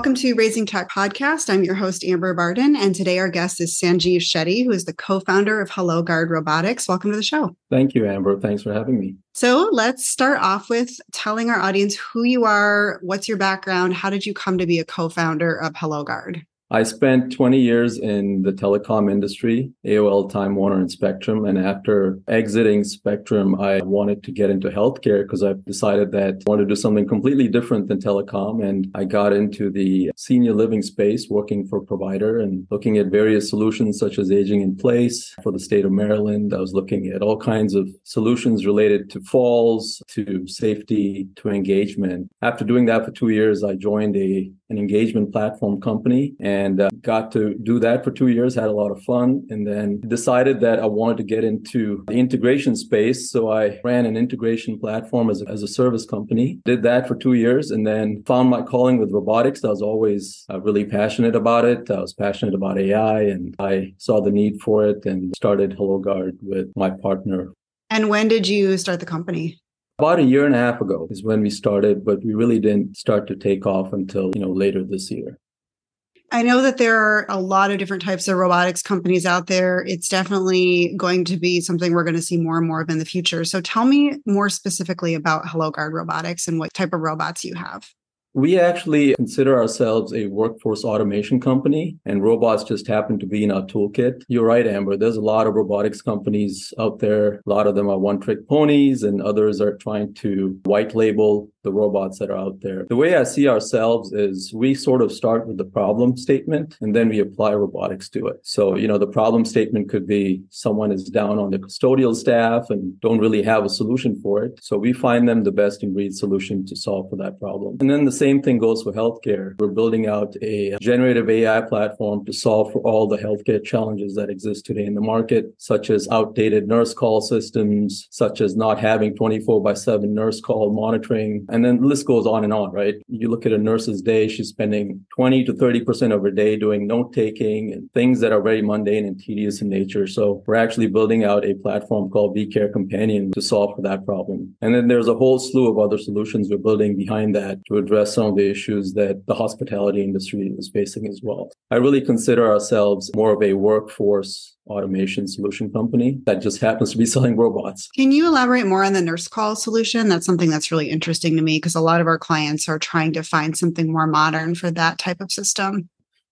Welcome to Raising Tech Podcast. I'm your host, Amber Bardon, and today our guest is Sanjeev Shetty, who is the co founder of HelloGard Robotics. Welcome to the show. Thank you, Amber. Thanks for having me. So let's start off with telling our audience who you are, what's your background, how did you come to be a co founder of HelloGard? I spent 20 years in the telecom industry, AOL, Time Warner, and Spectrum. And after exiting Spectrum, I wanted to get into healthcare because I decided that I wanted to do something completely different than telecom. And I got into the senior living space, working for a provider and looking at various solutions such as aging in place for the state of Maryland. I was looking at all kinds of solutions related to falls, to safety, to engagement. After doing that for two years, I joined a an engagement platform company and uh, got to do that for two years, had a lot of fun, and then decided that I wanted to get into the integration space. So I ran an integration platform as a, as a service company, did that for two years, and then found my calling with robotics. I was always uh, really passionate about it. I was passionate about AI, and I saw the need for it and started HelloGard with my partner. And when did you start the company? About a year and a half ago is when we started, but we really didn't start to take off until, you know, later this year. I know that there are a lot of different types of robotics companies out there. It's definitely going to be something we're going to see more and more of in the future. So tell me more specifically about HelloGard Robotics and what type of robots you have. We actually consider ourselves a workforce automation company, and robots just happen to be in our toolkit. You're right, Amber. There's a lot of robotics companies out there. A lot of them are one trick ponies, and others are trying to white label the robots that are out there. The way I see ourselves is we sort of start with the problem statement and then we apply robotics to it. So, you know, the problem statement could be someone is down on the custodial staff and don't really have a solution for it. So we find them the best in breed solution to solve for that problem. And then the same thing goes for healthcare. We're building out a generative AI platform to solve for all the healthcare challenges that exist today in the market, such as outdated nurse call systems, such as not having 24 by 7 nurse call monitoring, and then the list goes on and on, right? You look at a nurse's day, she's spending 20 to 30% of her day doing note taking and things that are very mundane and tedious in nature. So we're actually building out a platform called vCare Companion to solve for that problem. And then there's a whole slew of other solutions we're building behind that to address some of the issues that the hospitality industry is facing as well. I really consider ourselves more of a workforce automation solution company that just happens to be selling robots. Can you elaborate more on the nurse call solution? That's something that's really interesting to me because a lot of our clients are trying to find something more modern for that type of system.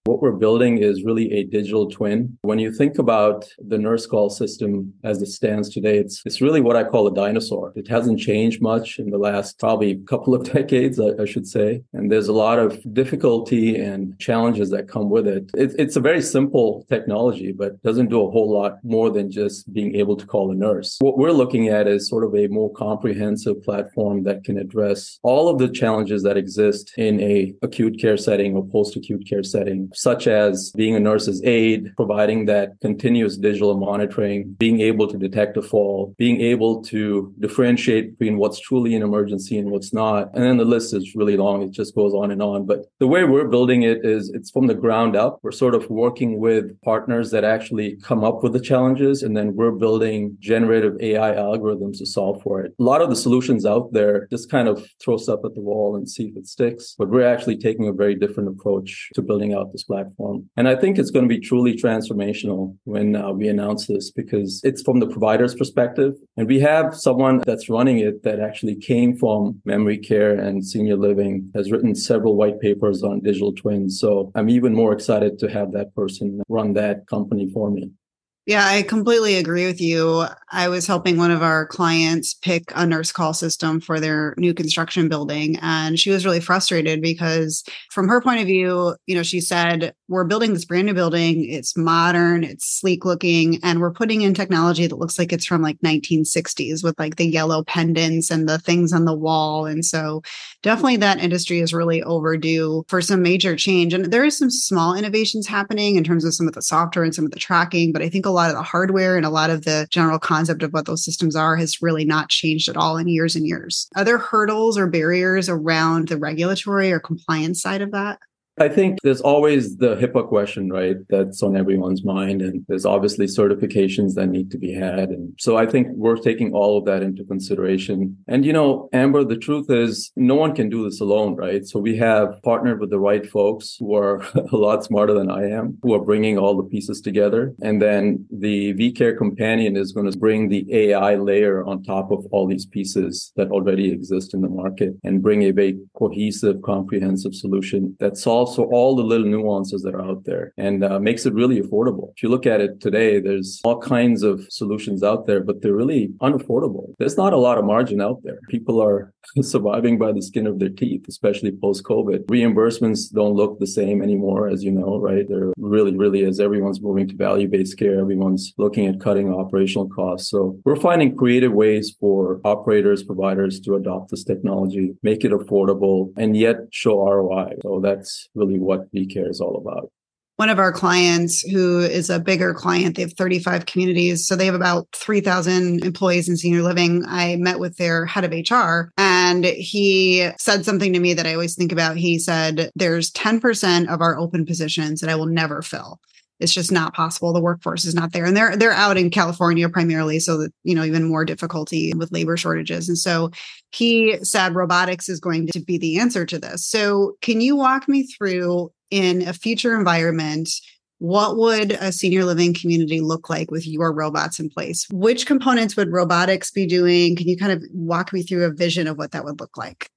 What we're building is really a digital twin. When you think about the nurse call system as it stands today, it's, it's really what I call a dinosaur. It hasn't changed much in the last probably couple of decades, I, I should say. And there's a lot of difficulty and challenges that come with it. it. It's a very simple technology, but doesn't do a whole lot more than just being able to call a nurse. What we're looking at is sort of a more comprehensive platform that can address all of the challenges that exist in a acute care setting or post-acute care setting such as being a nurse's aide, providing that continuous digital monitoring, being able to detect a fall, being able to differentiate between what's truly an emergency and what's not. And then the list is really long. It just goes on and on. But the way we're building it is it's from the ground up. We're sort of working with partners that actually come up with the challenges. And then we're building generative AI algorithms to solve for it. A lot of the solutions out there just kind of throw stuff at the wall and see if it sticks. But we're actually taking a very different approach to building out this platform. And I think it's going to be truly transformational when uh, we announce this because it's from the provider's perspective. And we have someone that's running it that actually came from memory care and senior living, has written several white papers on digital twins. So I'm even more excited to have that person run that company for me. Yeah, I completely agree with you. I was helping one of our clients pick a nurse call system for their new construction building. And she was really frustrated because, from her point of view, you know, she said, We're building this brand new building. It's modern, it's sleek looking, and we're putting in technology that looks like it's from like 1960s with like the yellow pendants and the things on the wall. And so, definitely that industry is really overdue for some major change. And there is some small innovations happening in terms of some of the software and some of the tracking, but I think a lot of the hardware and a lot of the general concept of what those systems are has really not changed at all in years and years. Are there hurdles or barriers around the regulatory or compliance side of that? I think there's always the HIPAA question, right? That's on everyone's mind. And there's obviously certifications that need to be had. And so I think we're taking all of that into consideration. And, you know, Amber, the truth is no one can do this alone, right? So we have partnered with the right folks who are a lot smarter than I am, who are bringing all the pieces together. And then the vCare companion is going to bring the AI layer on top of all these pieces that already exist in the market and bring a very cohesive, comprehensive solution that solves also all the little nuances that are out there and uh, makes it really affordable. If you look at it today, there's all kinds of solutions out there, but they're really unaffordable. There's not a lot of margin out there. People are surviving by the skin of their teeth, especially post COVID. Reimbursements don't look the same anymore, as you know, right? They're really, really, as everyone's moving to value based care, everyone's looking at cutting operational costs. So we're finding creative ways for operators, providers to adopt this technology, make it affordable, and yet show ROI. So that's really what vCare is all about. One of our clients who is a bigger client they have 35 communities so they have about 3000 employees in senior living. I met with their head of hr and he said something to me that i always think about. He said there's 10% of our open positions that i will never fill it's just not possible. The workforce is not there. And they're they're out in california primarily so that you know even more difficulty with labor shortages. And so he said robotics is going to be the answer to this. So can you walk me through in a future environment what would a senior living community look like with your robots in place? Which components would robotics be doing? Can you kind of walk me through a vision of what that would look like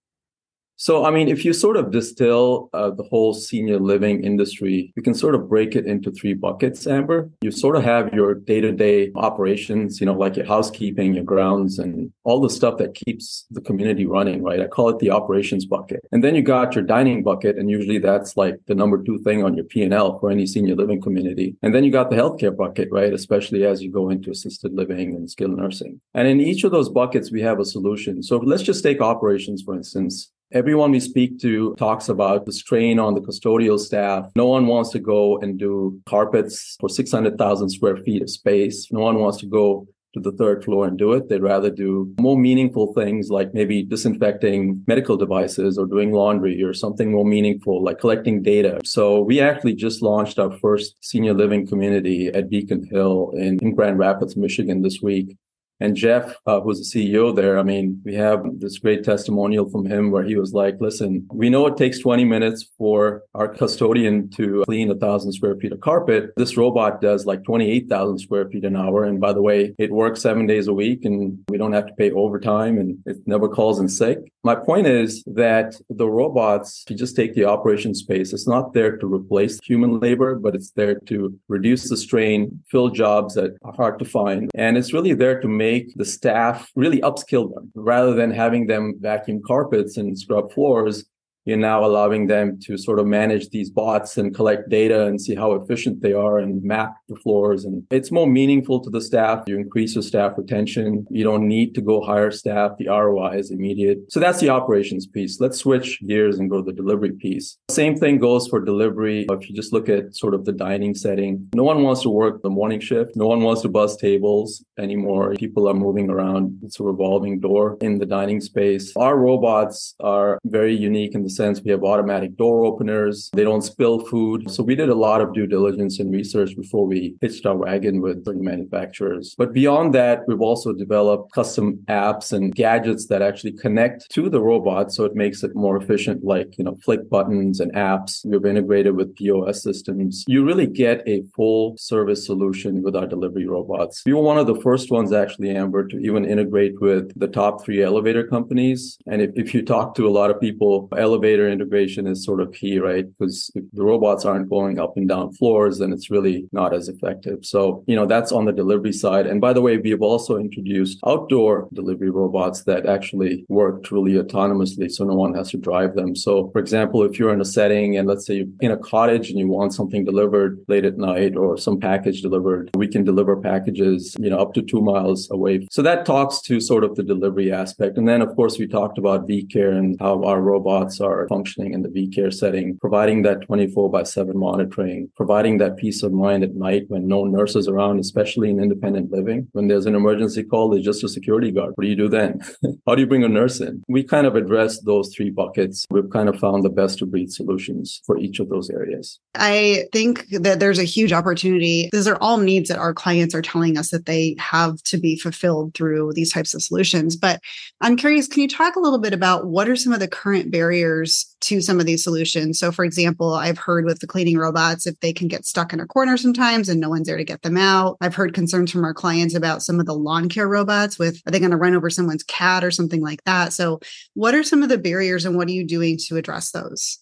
so, I mean, if you sort of distill uh, the whole senior living industry, you can sort of break it into three buckets, Amber. You sort of have your day to day operations, you know, like your housekeeping, your grounds, and all the stuff that keeps the community running, right? I call it the operations bucket. And then you got your dining bucket, and usually that's like the number two thing on your P&L for any senior living community. And then you got the healthcare bucket, right? Especially as you go into assisted living and skilled nursing. And in each of those buckets, we have a solution. So let's just take operations, for instance. Everyone we speak to talks about the strain on the custodial staff. No one wants to go and do carpets for 600,000 square feet of space. No one wants to go to the third floor and do it. They'd rather do more meaningful things like maybe disinfecting medical devices or doing laundry or something more meaningful like collecting data. So we actually just launched our first senior living community at Beacon Hill in, in Grand Rapids, Michigan this week. And Jeff, uh, who's the CEO there, I mean, we have this great testimonial from him where he was like, listen, we know it takes 20 minutes for our custodian to clean a thousand square feet of carpet. This robot does like 28,000 square feet an hour. And by the way, it works seven days a week and we don't have to pay overtime and it never calls in sick. My point is that the robots, if you just take the operation space, it's not there to replace human labor, but it's there to reduce the strain, fill jobs that are hard to find. And it's really there to make make the staff really upskill them rather than having them vacuum carpets and scrub floors you're now allowing them to sort of manage these bots and collect data and see how efficient they are and map the floors. And it's more meaningful to the staff. You increase your staff retention. You don't need to go hire staff. The ROI is immediate. So that's the operations piece. Let's switch gears and go to the delivery piece. Same thing goes for delivery. If you just look at sort of the dining setting, no one wants to work the morning shift. No one wants to buzz tables anymore. People are moving around. It's a revolving door in the dining space. Our robots are very unique in the sense we have automatic door openers. They don't spill food. So we did a lot of due diligence and research before we hitched our wagon with certain manufacturers. But beyond that, we've also developed custom apps and gadgets that actually connect to the robot. So it makes it more efficient, like, you know, flick buttons and apps. We've integrated with POS systems. You really get a full service solution with our delivery robots. We were one of the first ones actually, Amber, to even integrate with the top three elevator companies. And if, if you talk to a lot of people, elevator elevator integration is sort of key, right? Because if the robots aren't going up and down floors, then it's really not as effective. So, you know, that's on the delivery side. And by the way, we have also introduced outdoor delivery robots that actually work truly autonomously. So no one has to drive them. So, for example, if you're in a setting and let's say you're in a cottage and you want something delivered late at night or some package delivered, we can deliver packages, you know, up to two miles away. So that talks to sort of the delivery aspect. And then, of course, we talked about vCare and how our robots are are functioning in the vCare setting, providing that 24 by 7 monitoring, providing that peace of mind at night when no nurse is around, especially in independent living. When there's an emergency call, there's just a security guard. What do you do then? How do you bring a nurse in? We kind of address those three buckets. We've kind of found the best of breed solutions for each of those areas. I think that there's a huge opportunity. These are all needs that our clients are telling us that they have to be fulfilled through these types of solutions. But I'm curious, can you talk a little bit about what are some of the current barriers to some of these solutions? So, for example, I've heard with the cleaning robots, if they can get stuck in a corner sometimes and no one's there to get them out. I've heard concerns from our clients about some of the lawn care robots with, are they going to run over someone's cat or something like that? So, what are some of the barriers and what are you doing to address those?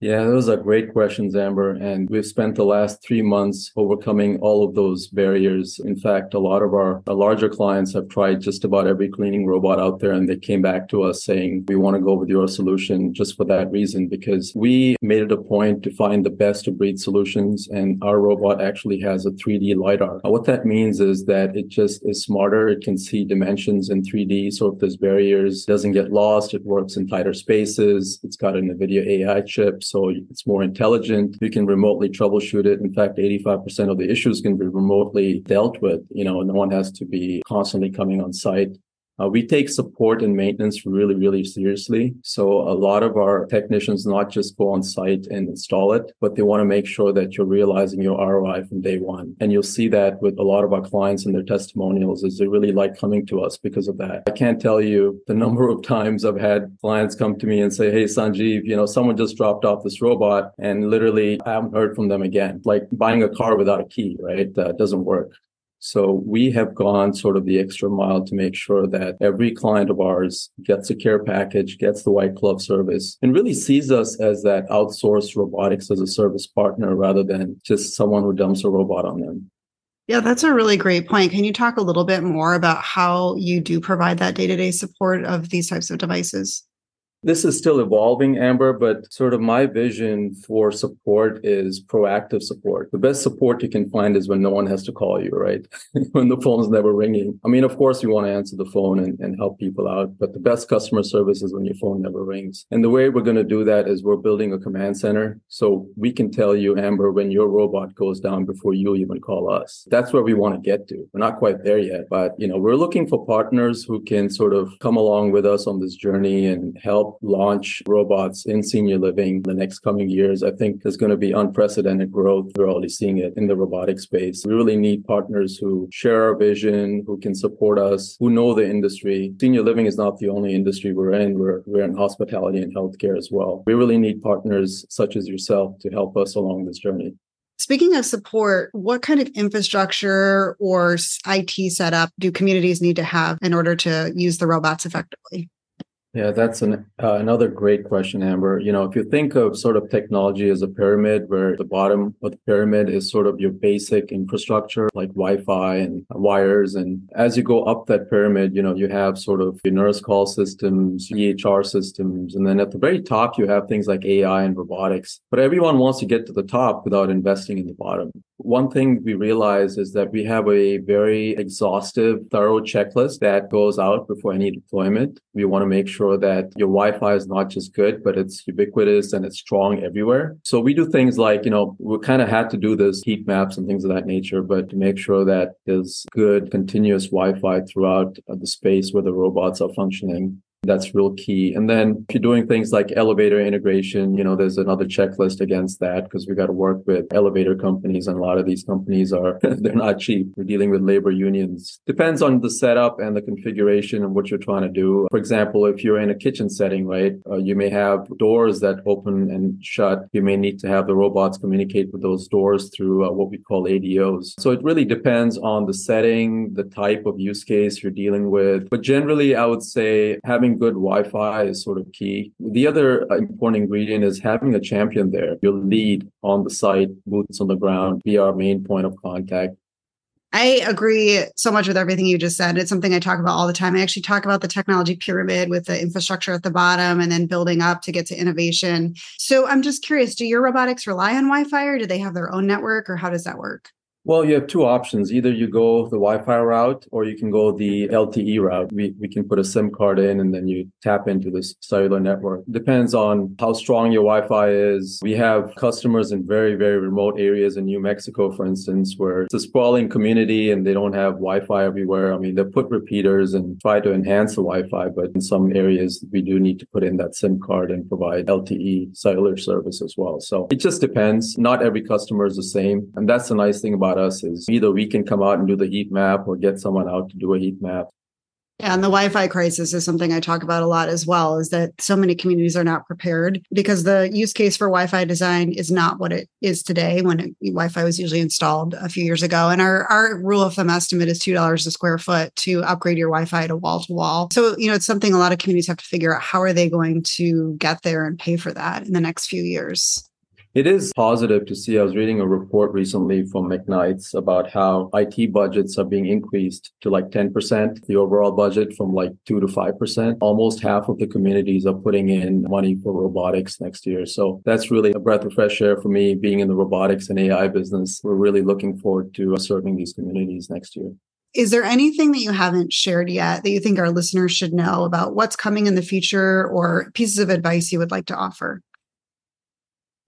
Yeah, those are great questions, Amber. And we've spent the last three months overcoming all of those barriers. In fact, a lot of our, our, larger clients have tried just about every cleaning robot out there, and they came back to us saying, We want to go with your solution just for that reason, because we made it a point to find the best of breed solutions. And our robot actually has a 3D LiDAR. What that means is that it just is smarter. It can see dimensions in 3D. So if there's barriers, doesn't get lost. It works in tighter spaces. It's got an NVIDIA AI chip so it's more intelligent. You can remotely troubleshoot it. In fact, 85% of the issues can be remotely dealt with. You know, no one has to be constantly coming on site. Uh, we take support and maintenance really, really seriously. So a lot of our technicians not just go on site and install it, but they want to make sure that you're realizing your ROI from day one. And you'll see that with a lot of our clients and their testimonials is they really like coming to us because of that. I can't tell you the number of times I've had clients come to me and say, Hey, Sanjeev, you know, someone just dropped off this robot and literally I haven't heard from them again. Like buying a car without a key, right? That doesn't work. So we have gone sort of the extra mile to make sure that every client of ours gets a care package, gets the white glove service, and really sees us as that outsourced robotics as a service partner rather than just someone who dumps a robot on them. Yeah, that's a really great point. Can you talk a little bit more about how you do provide that day to day support of these types of devices? This is still evolving, Amber, but sort of my vision for support is proactive support. The best support you can find is when no one has to call you, right? when the phone's never ringing. I mean, of course, you want to answer the phone and, and help people out, but the best customer service is when your phone never rings. And the way we're going to do that is we're building a command center. So we can tell you, Amber, when your robot goes down before you even call us. That's where we want to get to. We're not quite there yet, but you know, we're looking for partners who can sort of come along with us on this journey and help launch robots in senior living in the next coming years. I think there's going to be unprecedented growth. We're already seeing it in the robotic space. We really need partners who share our vision, who can support us, who know the industry. Senior living is not the only industry we're in. We're, we're in hospitality and healthcare as well. We really need partners such as yourself to help us along this journey. Speaking of support, what kind of infrastructure or IT setup do communities need to have in order to use the robots effectively? Yeah, that's an, uh, another great question, Amber. You know, if you think of sort of technology as a pyramid, where the bottom of the pyramid is sort of your basic infrastructure like Wi-Fi and wires, and as you go up that pyramid, you know, you have sort of your nurse call systems, EHR systems, and then at the very top you have things like AI and robotics. But everyone wants to get to the top without investing in the bottom. One thing we realize is that we have a very exhaustive, thorough checklist that goes out before any deployment. We want to make sure that your Wi-Fi is not just good, but it's ubiquitous and it's strong everywhere. So we do things like, you know, we kind of had to do this heat maps and things of that nature, but to make sure that there's good continuous Wi-Fi throughout the space where the robots are functioning. That's real key. And then if you're doing things like elevator integration, you know, there's another checklist against that because we got to work with elevator companies and a lot of these companies are, they're not cheap. We're dealing with labor unions. Depends on the setup and the configuration and what you're trying to do. For example, if you're in a kitchen setting, right, uh, you may have doors that open and shut. You may need to have the robots communicate with those doors through uh, what we call ADOs. So it really depends on the setting, the type of use case you're dealing with. But generally, I would say having good Wi-Fi is sort of key. The other uh, important ingredient is having a champion there. Your lead on the site, boots on the ground, be our main point of contact. I agree so much with everything you just said. It's something I talk about all the time. I actually talk about the technology pyramid with the infrastructure at the bottom and then building up to get to innovation. So I'm just curious do your robotics rely on Wi Fi or do they have their own network or how does that work? Well, you have two options. Either you go the Wi-Fi route or you can go the LTE route. We, we can put a SIM card in and then you tap into this cellular network. Depends on how strong your Wi-Fi is. We have customers in very, very remote areas in New Mexico, for instance, where it's a sprawling community and they don't have Wi-Fi everywhere. I mean, they put repeaters and try to enhance the Wi-Fi, but in some areas we do need to put in that SIM card and provide LTE cellular service as well. So it just depends. Not every customer is the same. And that's the nice thing about about us is either we can come out and do the heat map or get someone out to do a heat map. Yeah, and the Wi-Fi crisis is something I talk about a lot as well. Is that so many communities are not prepared because the use case for Wi-Fi design is not what it is today. When it, Wi-Fi was usually installed a few years ago, and our our rule of thumb estimate is two dollars a square foot to upgrade your Wi-Fi to wall to wall. So you know it's something a lot of communities have to figure out how are they going to get there and pay for that in the next few years. It is positive to see. I was reading a report recently from McKnight's about how IT budgets are being increased to like 10%, the overall budget from like 2 to 5%. Almost half of the communities are putting in money for robotics next year. So that's really a breath of fresh air for me being in the robotics and AI business. We're really looking forward to uh, serving these communities next year. Is there anything that you haven't shared yet that you think our listeners should know about what's coming in the future or pieces of advice you would like to offer?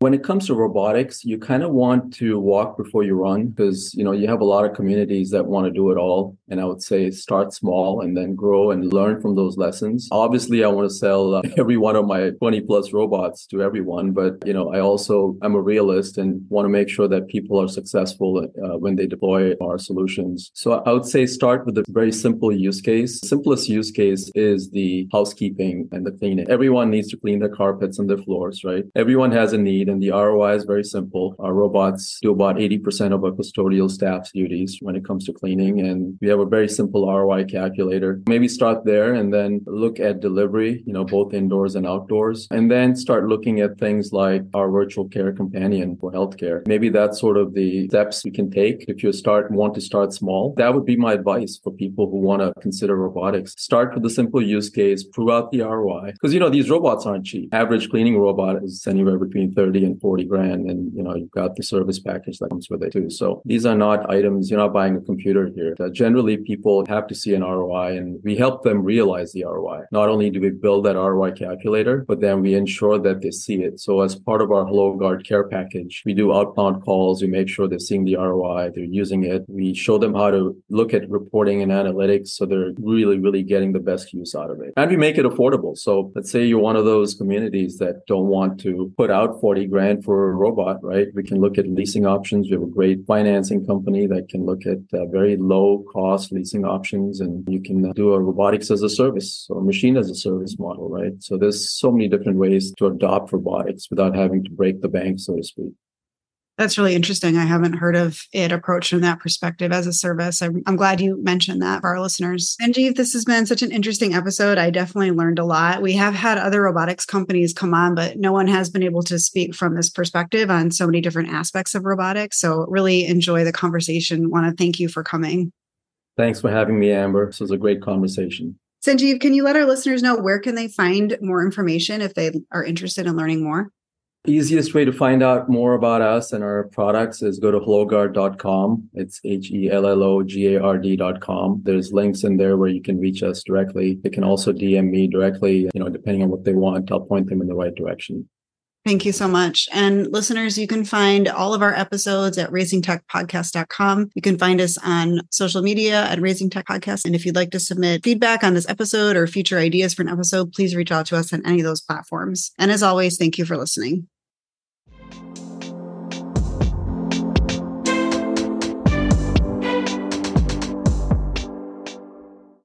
When it comes to robotics, you kind of want to walk before you run because, you know, you have a lot of communities that want to do it all. And I would say start small and then grow and learn from those lessons. Obviously, I want to sell uh, every one of my 20 plus robots to everyone, but, you know, I also, I'm a realist and want to make sure that people are successful uh, when they deploy our solutions. So I would say start with a very simple use case. Simplest use case is the housekeeping and the cleaning. Everyone needs to clean their carpets and their floors, right? Everyone has a need and the ROI is very simple. Our robots do about 80% of our custodial staff's duties when it comes to cleaning. And we have a very simple ROI calculator. Maybe start there and then look at delivery, you know, both indoors and outdoors. And then start looking at things like our virtual care companion for healthcare. Maybe that's sort of the steps you can take if you start want to start small. That would be my advice for people who want to consider robotics. Start with a simple use case, prove out the ROI. Because you know, these robots aren't cheap. Average cleaning robot is anywhere between 30 30 and 40 grand. And, you know, you've got the service package that comes with it too. So these are not items, you're not buying a computer here. Uh, generally, people have to see an ROI and we help them realize the ROI. Not only do we build that ROI calculator, but then we ensure that they see it. So as part of our HelloGard care package, we do outbound calls. We make sure they're seeing the ROI, they're using it. We show them how to look at reporting and analytics. So they're really, really getting the best use out of it. And we make it affordable. So let's say you're one of those communities that don't want to put out 40 grand for a robot, right? We can look at leasing options. We have a great financing company that can look at uh, very low cost leasing options and you can do a robotics as a service or machine as a service model, right? So there's so many different ways to adopt robotics without having to break the bank, so to speak. That's really interesting. I haven't heard of it approached from that perspective as a service. I'm, I'm, glad you mentioned that for our listeners. Sanjeev, this has been such an interesting episode. I definitely learned a lot. We have had other robotics companies come on, but no one has been able to speak from this perspective on so many different aspects of robotics. So, really enjoy the conversation. Want to thank you for coming. Thanks for having me, Amber. This was a great conversation. Sanjeev, can you let our listeners know where can they find more information if they are interested in learning more? Easiest way to find out more about us and our products is go to hellogard.com. It's H E L L O G A R D.com. There's links in there where you can reach us directly. They can also DM me directly, you know, depending on what they want. I'll point them in the right direction. Thank you so much. And listeners, you can find all of our episodes at raisingtechpodcast.com. You can find us on social media at Raising Tech Podcast. And if you'd like to submit feedback on this episode or future ideas for an episode, please reach out to us on any of those platforms. And as always, thank you for listening.